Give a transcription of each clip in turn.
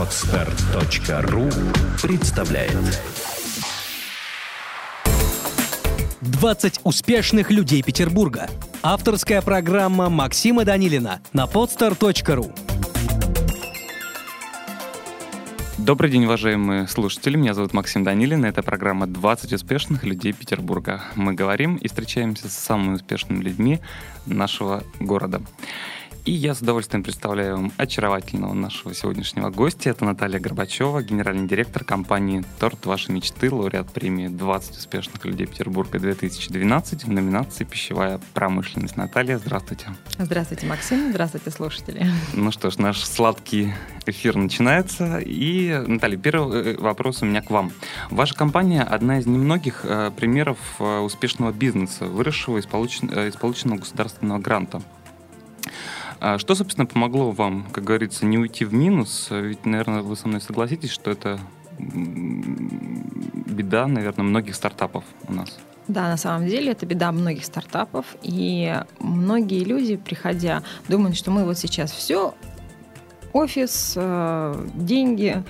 Отстар.ру представляет 20 успешных людей Петербурга. Авторская программа Максима Данилина на podstar.ru Добрый день, уважаемые слушатели. Меня зовут Максим Данилин. Это программа «20 успешных людей Петербурга». Мы говорим и встречаемся с самыми успешными людьми нашего города. И я с удовольствием представляю вам очаровательного нашего сегодняшнего гостя. Это Наталья Горбачева, генеральный директор компании «Торт вашей мечты», лауреат премии «20 успешных людей Петербурга 2012» в номинации «Пищевая промышленность». Наталья, здравствуйте. Здравствуйте, Максим. Здравствуйте, слушатели. Ну что ж, наш сладкий эфир начинается. И, Наталья, первый э, вопрос у меня к вам. Ваша компания одна из немногих э, примеров э, успешного бизнеса, выросшего из, получен, из полученного государственного гранта. А что, собственно, помогло вам, как говорится, не уйти в минус? Ведь, наверное, вы со мной согласитесь, что это беда, наверное, многих стартапов у нас. Да, на самом деле это беда многих стартапов. И многие люди, приходя, думают, что мы вот сейчас все, офис, э, деньги,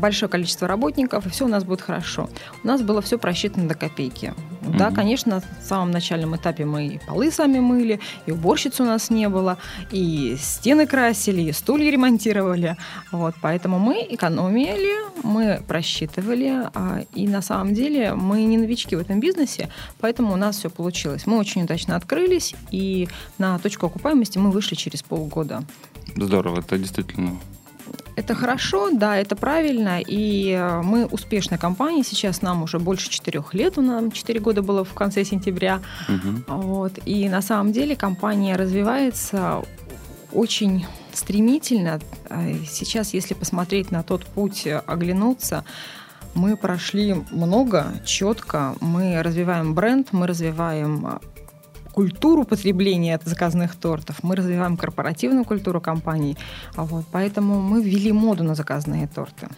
большое количество работников, и все у нас будет хорошо. У нас было все просчитано до копейки. Mm-hmm. Да, конечно, в самом начальном этапе мы и полы сами мыли, и уборщиц у нас не было, и стены красили, и стулья ремонтировали. Вот, поэтому мы экономили, мы просчитывали, а, и на самом деле мы не новички в этом бизнесе, поэтому у нас все получилось. Мы очень удачно открылись, и на точку окупаемости мы вышли через полгода. Здорово, это действительно это хорошо, да, это правильно, и э, мы успешная компания. Сейчас нам уже больше четырех лет, у нас четыре года было в конце сентября. Угу. Вот, и на самом деле компания развивается очень стремительно. Э, сейчас, если посмотреть на тот путь, э, оглянуться, мы прошли много, четко. Мы развиваем бренд, мы развиваем культуру потребления заказанных тортов, мы развиваем корпоративную культуру компаний. Вот, поэтому мы ввели моду на заказанные торты.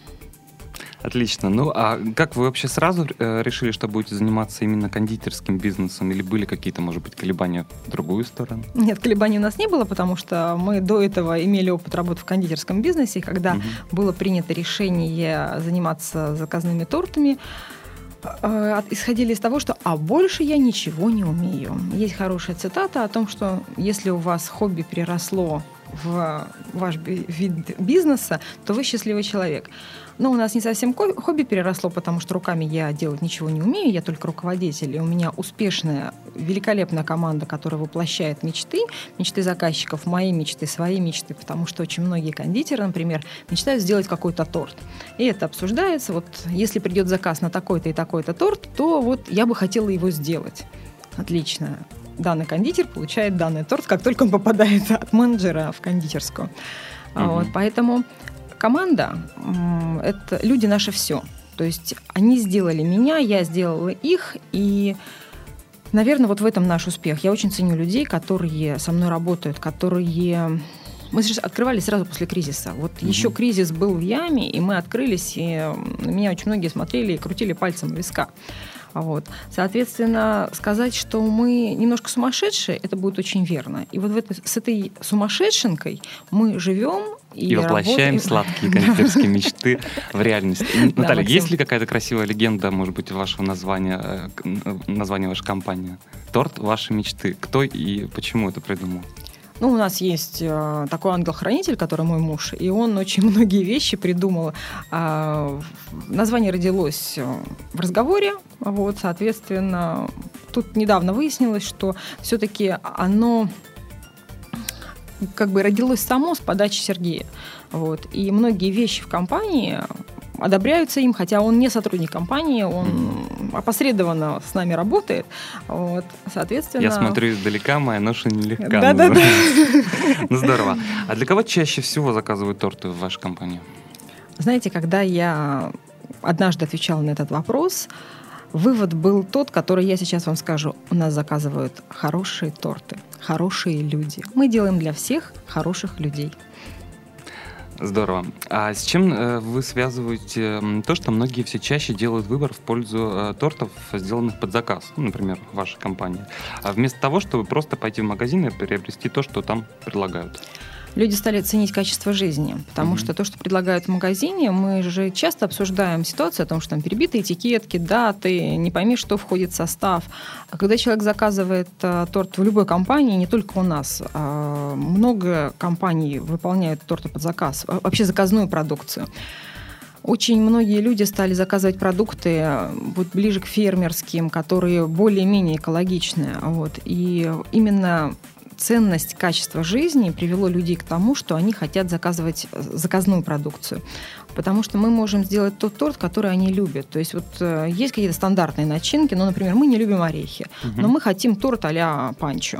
Отлично. Ну, а как вы вообще сразу э, решили, что будете заниматься именно кондитерским бизнесом? Или были какие-то, может быть, колебания в другую сторону? Нет, колебаний у нас не было, потому что мы до этого имели опыт работы в кондитерском бизнесе, когда угу. было принято решение заниматься заказными тортами. Э, исходили из того, что «а больше я ничего не умею». Есть хорошая цитата о том, что если у вас хобби переросло в ваш вид бизнеса, то вы счастливый человек. Но у нас не совсем хобби переросло, потому что руками я делать ничего не умею, я только руководитель. И у меня успешная, великолепная команда, которая воплощает мечты, мечты заказчиков, мои мечты, свои мечты, потому что очень многие кондитеры, например, мечтают сделать какой-то торт. И это обсуждается. Вот если придет заказ на такой-то и такой-то торт, то вот я бы хотела его сделать. Отлично данный кондитер получает данный торт, как только он попадает от менеджера в кондитерскую. Угу. Вот, поэтому команда – это люди наше все. То есть они сделали меня, я сделала их, и, наверное, вот в этом наш успех. Я очень ценю людей, которые со мной работают, которые мы сейчас открывались сразу после кризиса. Вот mm еще кризис был в яме, и мы открылись, и на меня очень многие смотрели и крутили пальцем виска. Вот. Соответственно, сказать, что мы немножко сумасшедшие, это будет очень верно. И вот в это, с этой сумасшедшенкой мы живем и, и воплощаем работаем. сладкие кондитерские мечты в реальность. Наталья, есть ли какая-то красивая легенда, может быть, вашего названия, э, названия вашей компании? Торт вашей мечты. Кто и почему это придумал? Ну, у нас есть э, такой ангел-хранитель, который мой муж, и он очень многие вещи придумал. Э, название родилось э, в разговоре, вот, соответственно, тут недавно выяснилось, что все-таки оно как бы родилось само с подачи Сергея. Вот. И многие вещи в компании одобряются им, хотя он не сотрудник компании, он опосредованно с нами работает. Вот, соответственно... Я смотрю издалека, моя ноша нелегка. Да-да-да. Ну, здорово. А для кого чаще всего заказывают торты в вашей компании? Знаете, когда я однажды отвечала на этот вопрос, вывод был тот, который я сейчас вам скажу. У нас заказывают хорошие торты, хорошие люди. Мы делаем для всех хороших людей. Здорово. А с чем э, вы связываете то, что многие все чаще делают выбор в пользу э, тортов, сделанных под заказ, ну, например, ваша компания, а вместо того, чтобы просто пойти в магазин и приобрести то, что там предлагают? Люди стали ценить качество жизни, потому mm-hmm. что то, что предлагают в магазине, мы же часто обсуждаем ситуацию о том, что там перебиты этикетки, даты, не пойми, что входит в состав. А когда человек заказывает а, торт в любой компании, не только у нас, а, много компаний выполняют торты под заказ, вообще заказную продукцию. Очень многие люди стали заказывать продукты вот ближе к фермерским, которые более-менее экологичные. Вот. И именно ценность качества жизни привело людей к тому, что они хотят заказывать заказную продукцию потому что мы можем сделать тот торт, который они любят. То есть вот э, есть какие-то стандартные начинки, ну, например, мы не любим орехи, угу. но мы хотим торт а-ля панчо.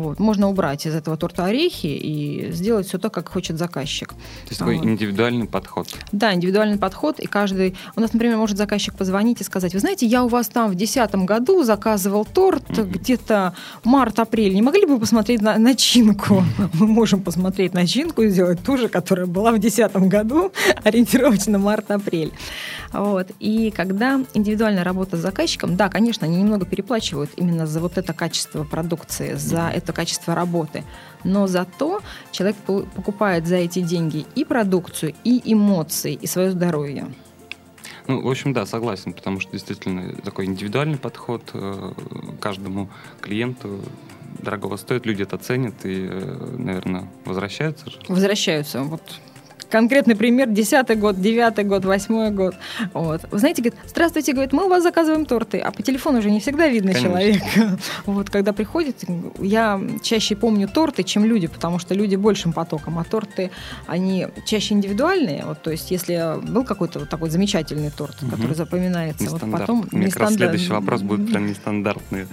Вот. Можно убрать из этого торта орехи и сделать все так, как хочет заказчик. То есть такой вот. индивидуальный подход. Да, индивидуальный подход. И каждый... У нас, например, может заказчик позвонить и сказать, вы знаете, я у вас там в 2010 году заказывал торт угу. где-то март-апрель. Не могли бы вы посмотреть на начинку? Мы можем посмотреть начинку и сделать ту же, которая была в 2010 году, ориентировочно март-апрель. Вот. И когда индивидуальная работа с заказчиком, да, конечно, они немного переплачивают именно за вот это качество продукции, за это качество работы. Но зато человек покупает за эти деньги и продукцию, и эмоции, и свое здоровье. Ну, в общем, да, согласен, потому что действительно такой индивидуальный подход э, каждому клиенту дорогого стоит, люди это ценят и, э, наверное, возвращаются. Возвращаются. Вот конкретный пример, десятый год, девятый год, восьмой год. Вот. Вы знаете, говорит, здравствуйте, говорит, мы у вас заказываем торты, а по телефону уже не всегда видно Конечно. человека. Вот, когда приходит, я чаще помню торты, чем люди, потому что люди большим потоком, а торты, они чаще индивидуальные. Вот, то есть, если был какой-то вот такой замечательный торт, угу. который запоминается, вот потом... Мне как раз следующий вопрос будет про нестандартные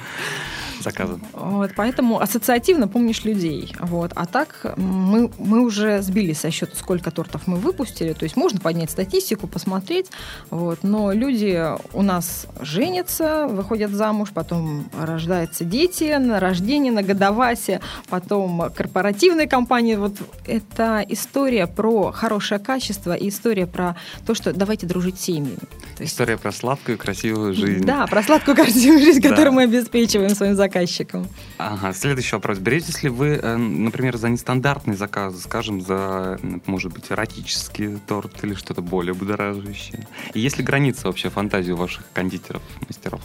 заказы. Вот, поэтому ассоциативно помнишь людей. Вот. А так мы, мы уже сбили со счета, сколько тортов мы выпустили. То есть можно поднять статистику, посмотреть. Вот. Но люди у нас женятся, выходят замуж, потом рождаются дети, на рождение, на годовасе, потом корпоративные компании. Вот это история про хорошее качество и история про то, что давайте дружить с семьями. Есть... История про сладкую, красивую жизнь. Да, про сладкую, красивую жизнь, которую мы обеспечиваем своим заказчикам заказчиком. Ага, следующий вопрос. Беретесь ли вы, э, например, за нестандартный заказ, скажем, за, может быть, эротический торт или что-то более будоражащее? И есть ли граница вообще фантазии у ваших кондитеров, мастеров?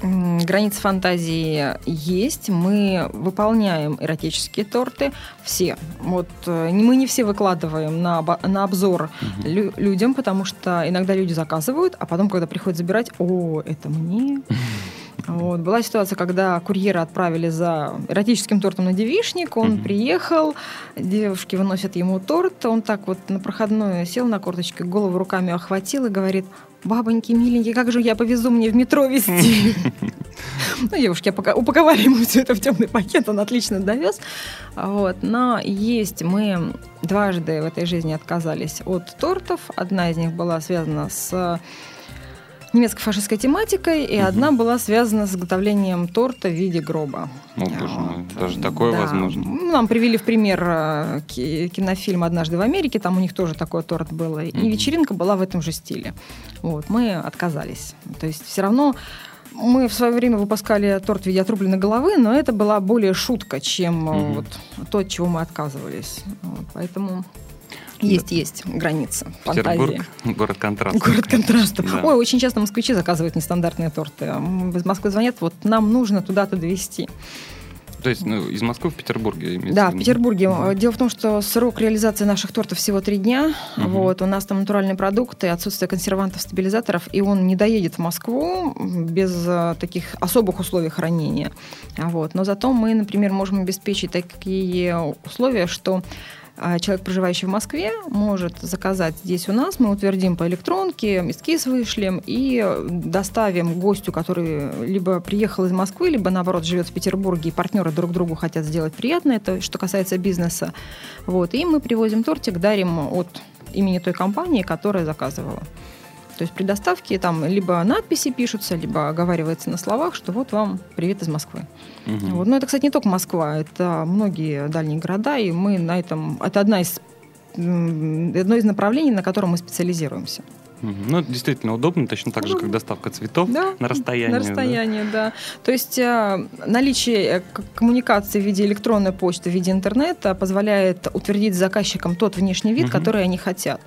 Границы фантазии есть. Мы выполняем эротические торты. Все. Вот э, мы не все выкладываем на, на обзор угу. лю- людям, потому что иногда люди заказывают, а потом, когда приходят забирать, о, это мне. Вот. Была ситуация, когда курьера отправили за эротическим тортом на девишник, он mm приехал, девушки выносят ему торт, он так вот на проходную сел на корточке, голову руками охватил и говорит, бабоньки миленькие, как же я повезу мне в метро везти? Ну, девушки упаковали ему все это в темный пакет, он отлично довез. Вот. Но есть мы дважды в этой жизни отказались от тортов. Одна из них была связана с немецко-фашистской тематикой, и угу. одна была связана с изготовлением торта в виде гроба. О, боже мой, даже такое да. возможно. Нам привели в пример э, кинофильм «Однажды в Америке», там у них тоже такой торт был, угу. и вечеринка была в этом же стиле. Вот, мы отказались. То есть все равно мы в свое время выпускали торт в виде отрубленной головы, но это была более шутка, чем угу. вот то, от чего мы отказывались. Вот, поэтому есть, да. есть граница Петербург, фантазии. город контрастов. Город контрастов. Да. Ой, очень часто москвичи заказывают нестандартные торты. Из Москвы звонят, вот нам нужно туда-то довести. То есть ну, из Москвы в Петербурге? Да, в Петербурге. Mm-hmm. Дело в том, что срок реализации наших тортов всего три дня. Mm-hmm. Вот, у нас там натуральные продукты, отсутствие консервантов, стабилизаторов, и он не доедет в Москву без uh, таких особых условий хранения. Вот. Но зато мы, например, можем обеспечить такие условия, что человек, проживающий в Москве, может заказать здесь у нас, мы утвердим по электронке, эскиз вышлем и доставим гостю, который либо приехал из Москвы, либо, наоборот, живет в Петербурге, и партнеры друг другу хотят сделать приятно, это что касается бизнеса. Вот, и мы привозим тортик, дарим от имени той компании, которая заказывала. То есть при доставке там либо надписи пишутся, либо оговаривается на словах, что вот вам привет из Москвы. Угу. Вот. Но это, кстати, не только Москва, это многие дальние города, и мы на этом... Это одна из, одно из направлений, на котором мы специализируемся. Ну, это действительно удобно, точно так же, как доставка цветов Да, на расстоянии. На да. расстоянии, да. То есть э, наличие э, коммуникации в виде электронной почты, в виде интернета позволяет утвердить заказчикам тот внешний вид, Мгм. который они хотят.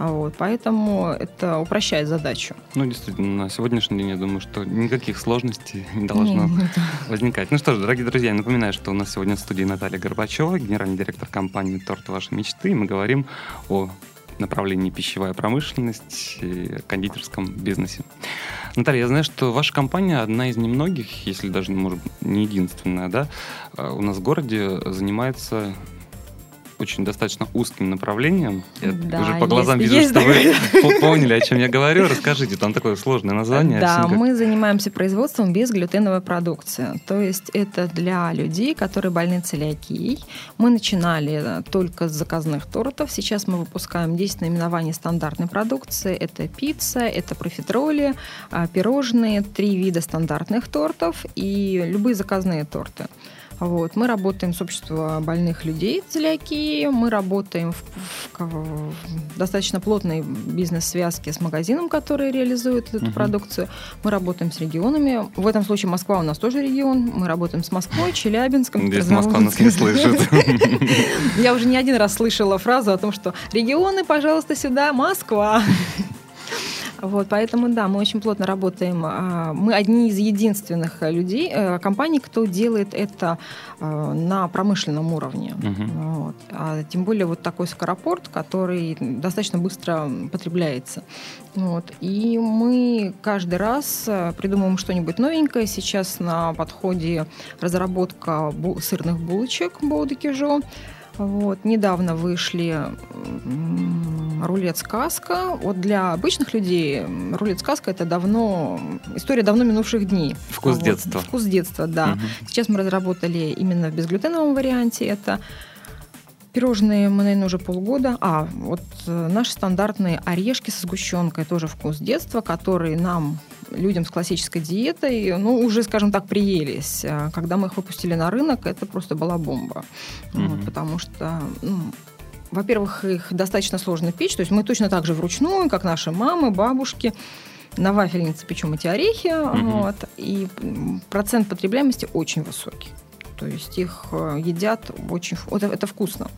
А Вот, поэтому это упрощает задачу. Ну, действительно, на сегодняшний день я думаю, что никаких сложностей не должно Не, не, да. возникать. Ну что ж, дорогие друзья, я напоминаю, что у нас сегодня в студии Наталья Горбачева, генеральный директор компании «Торт вашей мечты», и мы говорим о направлении пищевая промышленность и кондитерском бизнесе. Наталья, я знаю, что ваша компания одна из немногих, если даже, может, не единственная, да, э, у нас в городе занимается очень достаточно узким направлением. Я Да, уже по глазам есть- вижу, есть что вы по- поняли, о чем я говорю. Расскажите, там такое сложное название. Да, никак- мы занимаемся производством безглютеновой продукции. То есть это для людей, которые больны целиакией. Мы начинали э, только с заказных тортов. Сейчас мы выпускаем 10 наименований стандартной продукции. Это пицца, это профитроли, а, пирожные, три вида стандартных тортов и любые заказные торты. Вот. Мы работаем с обществом больных людей целиакии, мы работаем в, в- в достаточно плотной бизнес-связке с магазином, который реализует эту Мгм. продукцию. Мы работаем с регионами. В этом случае Москва у нас тоже регион. Мы работаем с Москвой, Челябинском. Надеюсь, Москва нас не слышит. Я уже не один раз слышала фразу о том, что регионы, пожалуйста, сюда, Москва. Вот, поэтому, да, мы очень плотно работаем. А, Мы одни из единственных людей, э, компаний, кто делает это э, на промышленном уровне. Мгм. Вот. А тем более вот такой скоропорт, который достаточно быстро потребляется. Вот. И мы каждый раз э, придумываем что-нибудь новенькое. Сейчас на подходе разработка бу- сырных булочек Боудекижо. Вот. Недавно вышли рулет-сказка. Вот для обычных людей рулет-сказка это давно история давно минувших дней. Вкус Вот. детства. Вкус детства, да. Мгм. Сейчас мы разработали именно в безглютеновом варианте. Это пирожные мы, наверное, уже полгода. А, вот э, наши стандартные орешки со сгущенкой, тоже вкус детства, который нам, людям с классической диетой, ну, уже, скажем так, приелись. А Когда мы их выпустили на рынок, это просто была бомба. Вот, Мгм. потому что, ну, во-первых, их достаточно сложно печь. То есть мы точно так же вручную, как наши мамы, бабушки, на вафельнице печем эти орехи. Мгм. Вот, и процент потребляемости очень высокий. То есть их э, едят очень... Это, это вкусно.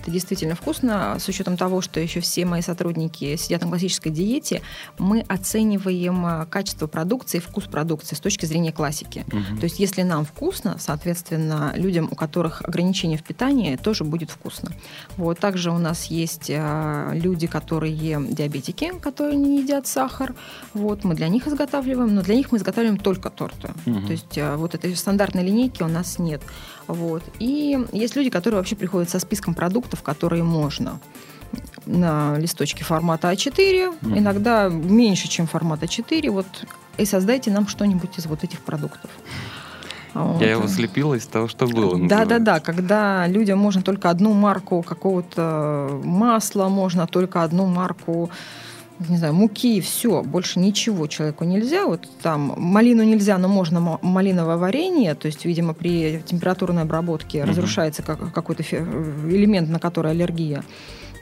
Это действительно вкусно. С учетом того, что еще все мои сотрудники сидят на классической диете, мы оцениваем э, качество продукции, вкус продукции с точки зрения классики. Мгм. То есть, если нам вкусно, соответственно, людям, у которых ограничения в питании, тоже будет вкусно. Вот. Также у нас есть э, люди, которые диабетики, которые не едят сахар. Вот. Мы для них изготавливаем, но для них мы изготавливаем только торты. Мгм. То есть э, вот этой стандартной линейки у нас нет. Вот. И есть люди, которые вообще приходят со списком продуктов, которые можно на листочке формата А4, Мгм. иногда меньше, чем формат А4. Вот, и создайте нам что-нибудь из вот этих продуктов. Вот. Я его слепила из того, что было. Да, да, да. Когда людям можно только одну марку какого-то масла, можно только одну марку не знаю, муки, все, больше ничего человеку нельзя. Вот там малину нельзя, но можно ма- малиновое варенье, то есть, видимо, при температурной обработке Мгм. разрушается как- какой-то элемент, на который аллергия.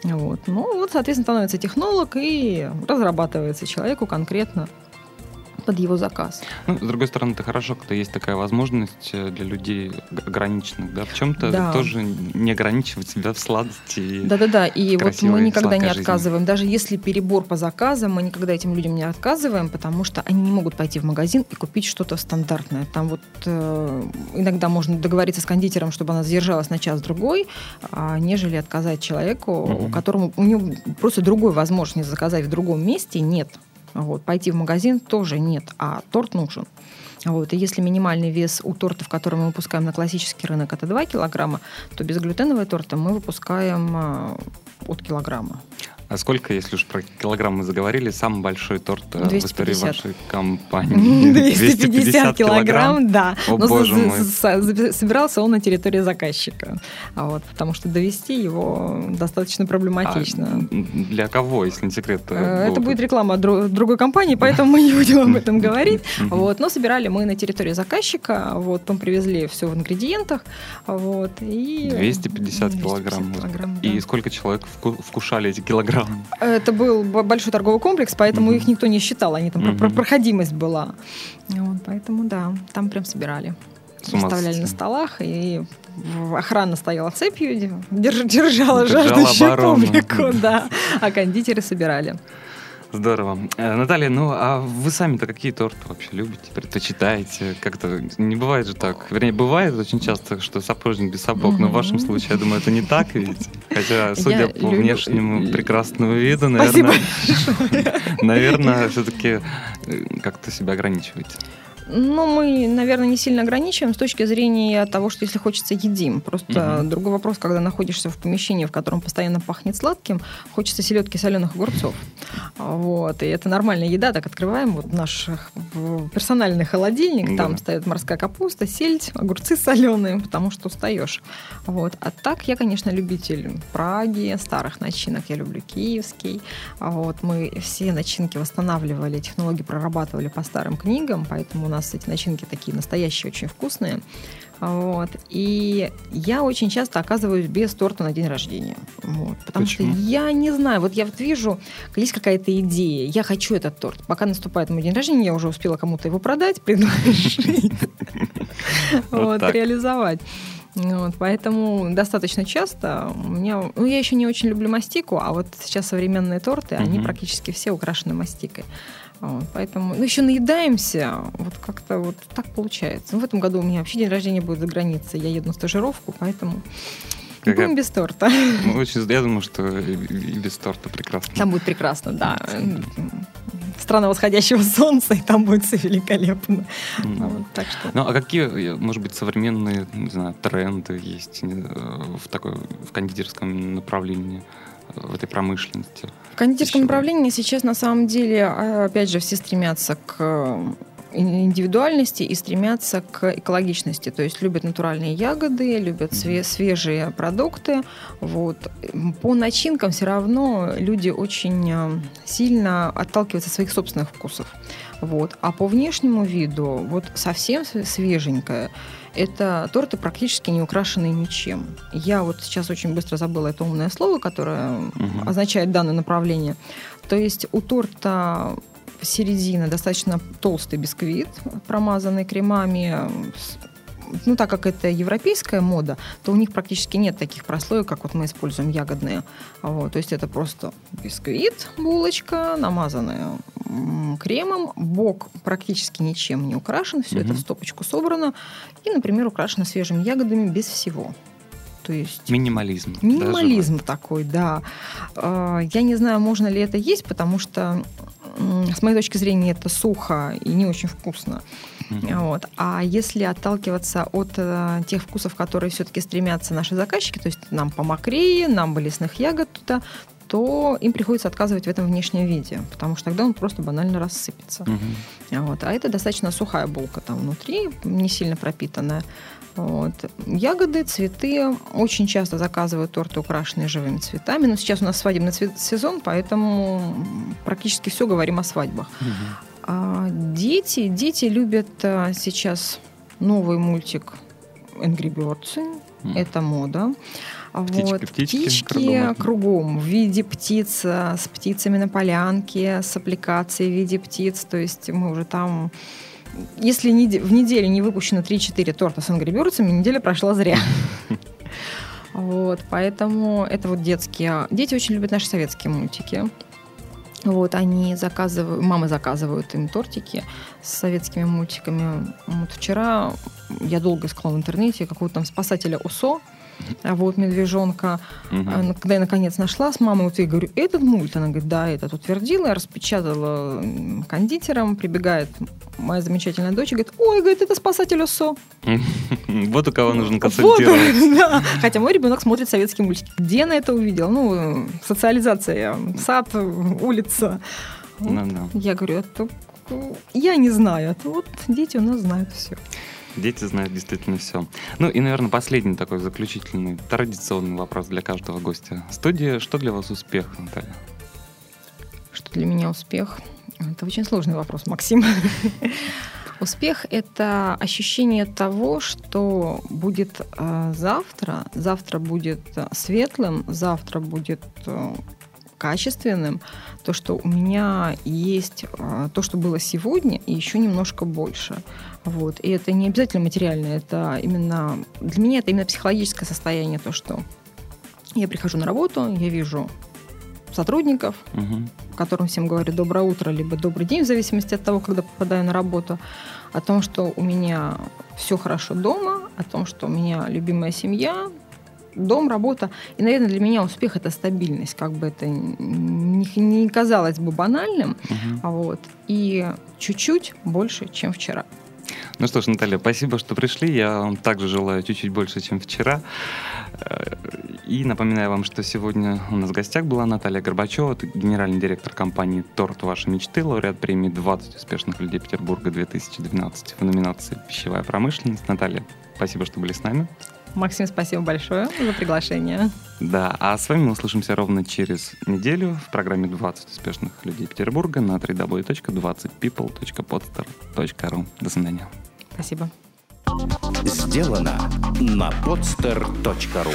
Вот. Ну, вот, соответственно, становится технолог и разрабатывается человеку конкретно под его заказ. Ну, с другой стороны, это хорошо, когда есть такая возможность э, для людей ограниченных, да, в чем-то Да. тоже не ограничивать себя в сладости. Да-да-да, и вот мы никогда не сладкой жизни. отказываем. Даже если перебор по заказам, мы никогда этим людям не отказываем, потому что они не могут пойти в магазин и купить что-то стандартное. Там вот э, иногда можно договориться с кондитером, чтобы она задержалась на час-другой, а, нежели отказать человеку, Мгм. которому у него просто другой возможности заказать в другом месте нет. Вот, пойти в магазин тоже нет, а торт нужен. Вот. И если минимальный вес у тортов, которые мы выпускаем на классический рынок, это 2 килограмма, то безглютеновые торты мы выпускаем а, от килограмма. А сколько, если уж про килограмм мы заговорили, самый большой торт э, в истории 250. вашей компании? 250 килограмм, да. О, Но боже мой. собирался он на территории заказчика. А вот, потому что довести его достаточно проблематично. А, для кого, если не секрет? э, Э, Это будет реклама другой компании, поэтому мы не будем об этом говорить. Вот. Но собирали мы на территории заказчика, вот, мы привезли все в ингредиентах. Вот, и 250 килограмм. килограмм И сколько человек вку- вкушали эти килограммы? Здорово. Это был большой торговый комплекс, поэтому Мгм. их никто не считал, они там Мгм. проходимость была. Вот, поэтому да, там прям собирали. Выставляли на столах, и охрана стояла цепью, держ- держала Держала жаждущую оборону. публику, да, а кондитеры собирали. Здорово. Э, Наталья, ну а вы сами-то какие торты вообще любите, предпочитаете? Как-то не бывает же так. Вернее, бывает очень часто, что сапожник без сапог, но в вашем случае, я думаю, это не так ведь. Хотя, судя Я по люблю- внешнему прекрасному виду, наверное, наверное, все-таки как-то себя ограничиваете. Ну, мы, наверное, не сильно ограничиваем с точки зрения того, что если хочется, едим. Просто Мгм. другой вопрос, когда находишься в помещении, в котором постоянно пахнет сладким, хочется селедки соленых огурцов. Вот. И это нормальная еда. Так открываем вот наш в- персональный холодильник. Да. Там стоит морская капуста, сельдь, огурцы соленые, потому что устаешь. Вот. А так я, конечно, любитель Праги, старых начинок. Я люблю киевский. Вот. Мы все начинки восстанавливали, технологии прорабатывали по старым книгам, поэтому у нас эти начинки такие настоящие, очень вкусные. Вот. И я очень часто оказываюсь без торта на день рождения. Вот. Потому Почему? что я не знаю, вот я вот вижу, есть какая-то идея, я хочу этот торт. Пока наступает мой день рождения, я уже успела кому-то его продать, предложить, Вот реализовать. Вот, поэтому достаточно часто у меня... Ну, я еще не очень люблю мастику, а вот сейчас современные торты, они практически все украшены мастикой. Вот, поэтому, ну, еще наедаемся, вот как-то вот так получается. Ну, в этом году у меня вообще день рождения будет за границей, я еду на стажировку, поэтому Какая- будем без торта. Ну, очень, я думаю, что и, и без торта прекрасно. Там будет прекрасно, да. Страна восходящего солнца, и там будет все великолепно. М. Вот, так что... Ну, а какие, может быть, современные, не знаю, тренды есть э, в такой, в кондитерском направлении, в этой промышленности? В кондитерском Еще. направлении сейчас на самом деле, а, опять же, все стремятся к индивидуальности и стремятся к экологичности. То есть любят натуральные ягоды, любят све- свежие продукты. Вот. По начинкам все равно люди очень сильно отталкиваются от своих собственных вкусов. Вот. А по внешнему виду, вот совсем св- свеженькое, это торты практически не украшенные ничем. Я вот сейчас очень быстро забыла это умное слово, которое Мгм. означает данное направление. То есть у торта середина достаточно толстый бисквит, промазанный кремами. Ну, так как это европейская мода, то у них практически нет таких прослоек, как вот мы используем ягодные. Вот, то есть это просто бисквит, булочка, намазанная кремом, бок практически ничем не украшен, все это Мгм. в стопочку собрано, и, например, украшено свежими ягодами без всего. То есть Минимализм. Минимализм такой, да. Э, Я не знаю, можно ли это есть, потому что, с моей точки зрения, это сухо и не очень вкусно. Мгм. Вот. А если отталкиваться от э, тех вкусов, которые все-таки стремятся наши заказчики, то есть нам по макрее, нам бы лесных ягод туда, то им приходится отказывать в этом внешнем виде, потому что тогда он просто банально рассыпется. Мгм. Вот. А это достаточно сухая булка там внутри, не сильно пропитанная. Вот. Ягоды, цветы. Очень часто заказывают торты, украшенные живыми цветами. Но сейчас у нас свадебный цвет- сезон, поэтому практически все говорим о свадьбах. Мгм. А дети, дети любят а, сейчас новый мультик Angry Birds. М. Это мода. А Птички, вот. птички, птички кругом. кругом в виде птиц, а, с птицами на полянке, с аппликацией в виде птиц. То есть мы уже там... Если в неделю не выпущено 3-4 торта с Angry Birds, неделя прошла зря. Вот, поэтому это вот детские. Дети очень любят наши советские мультики. Вот, они заказывают, мамы заказывают им тортики с советскими мультиками. Вот вчера я долго искала в интернете какого-то там спасателя УСО, вот медвежонка. А, Когда я наконец нашла с мамой, вот я говорю, этот мульт? Она говорит, да, этот утвердила, я распечатала кондитером, прибегает моя замечательная дочь и говорит, ой, говорит, это спасатель УСО. Вот у кого консультироваться. да. Хотя мой ребенок смотрит советские мультики. Где она это увидела? Ну, социализация, сад, улица. Ну. Я говорю, это э, я не знаю. Это вот дети у нас знают все. Дети знают действительно все. Ну и, наверное, последний такой заключительный, традиционный вопрос для каждого гостя студии. Что для вас успех, Наталья? Что для меня успех? Это очень сложный вопрос, Максим. Успех – это ощущение того, что будет э, завтра, завтра будет э, светлым, завтра будет э, качественным, то, что у меня есть а, то, что было сегодня, и еще немножко больше. Вот. И это не обязательно материальное, это именно для меня это именно психологическое состояние, то, что я прихожу на работу, я вижу сотрудников, угу. которым всем говорю доброе утро, либо добрый день, в зависимости от того, когда попадаю на работу, о том, что у меня все хорошо дома, о том, что у меня любимая семья, дом, работа. И, наверное, для меня успех это стабильность, как бы это не, не казалось бы банальным, угу. вот, и чуть-чуть больше, чем вчера. Ну что ж, Наталья, спасибо, что пришли. Я вам также желаю чуть-чуть больше, чем вчера. Э, и напоминаю вам, что сегодня у нас в гостях была Наталья Горбачева, генеральный директор компании «Торт вашей мечты», лауреат премии «20 успешных людей Петербурга 2012» в номинации «Пищевая промышленность». Наталья, спасибо, что были с нами. Максим, спасибо большое за приглашение. Да, а с вами мы услышимся ровно через неделю в программе 20 успешных людей Петербурга на www.20people.podster.ru. До свидания. Спасибо. Сделано на podster.ru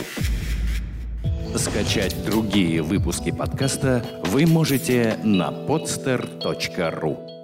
Скачать другие выпуски подкаста вы можете на podster.ru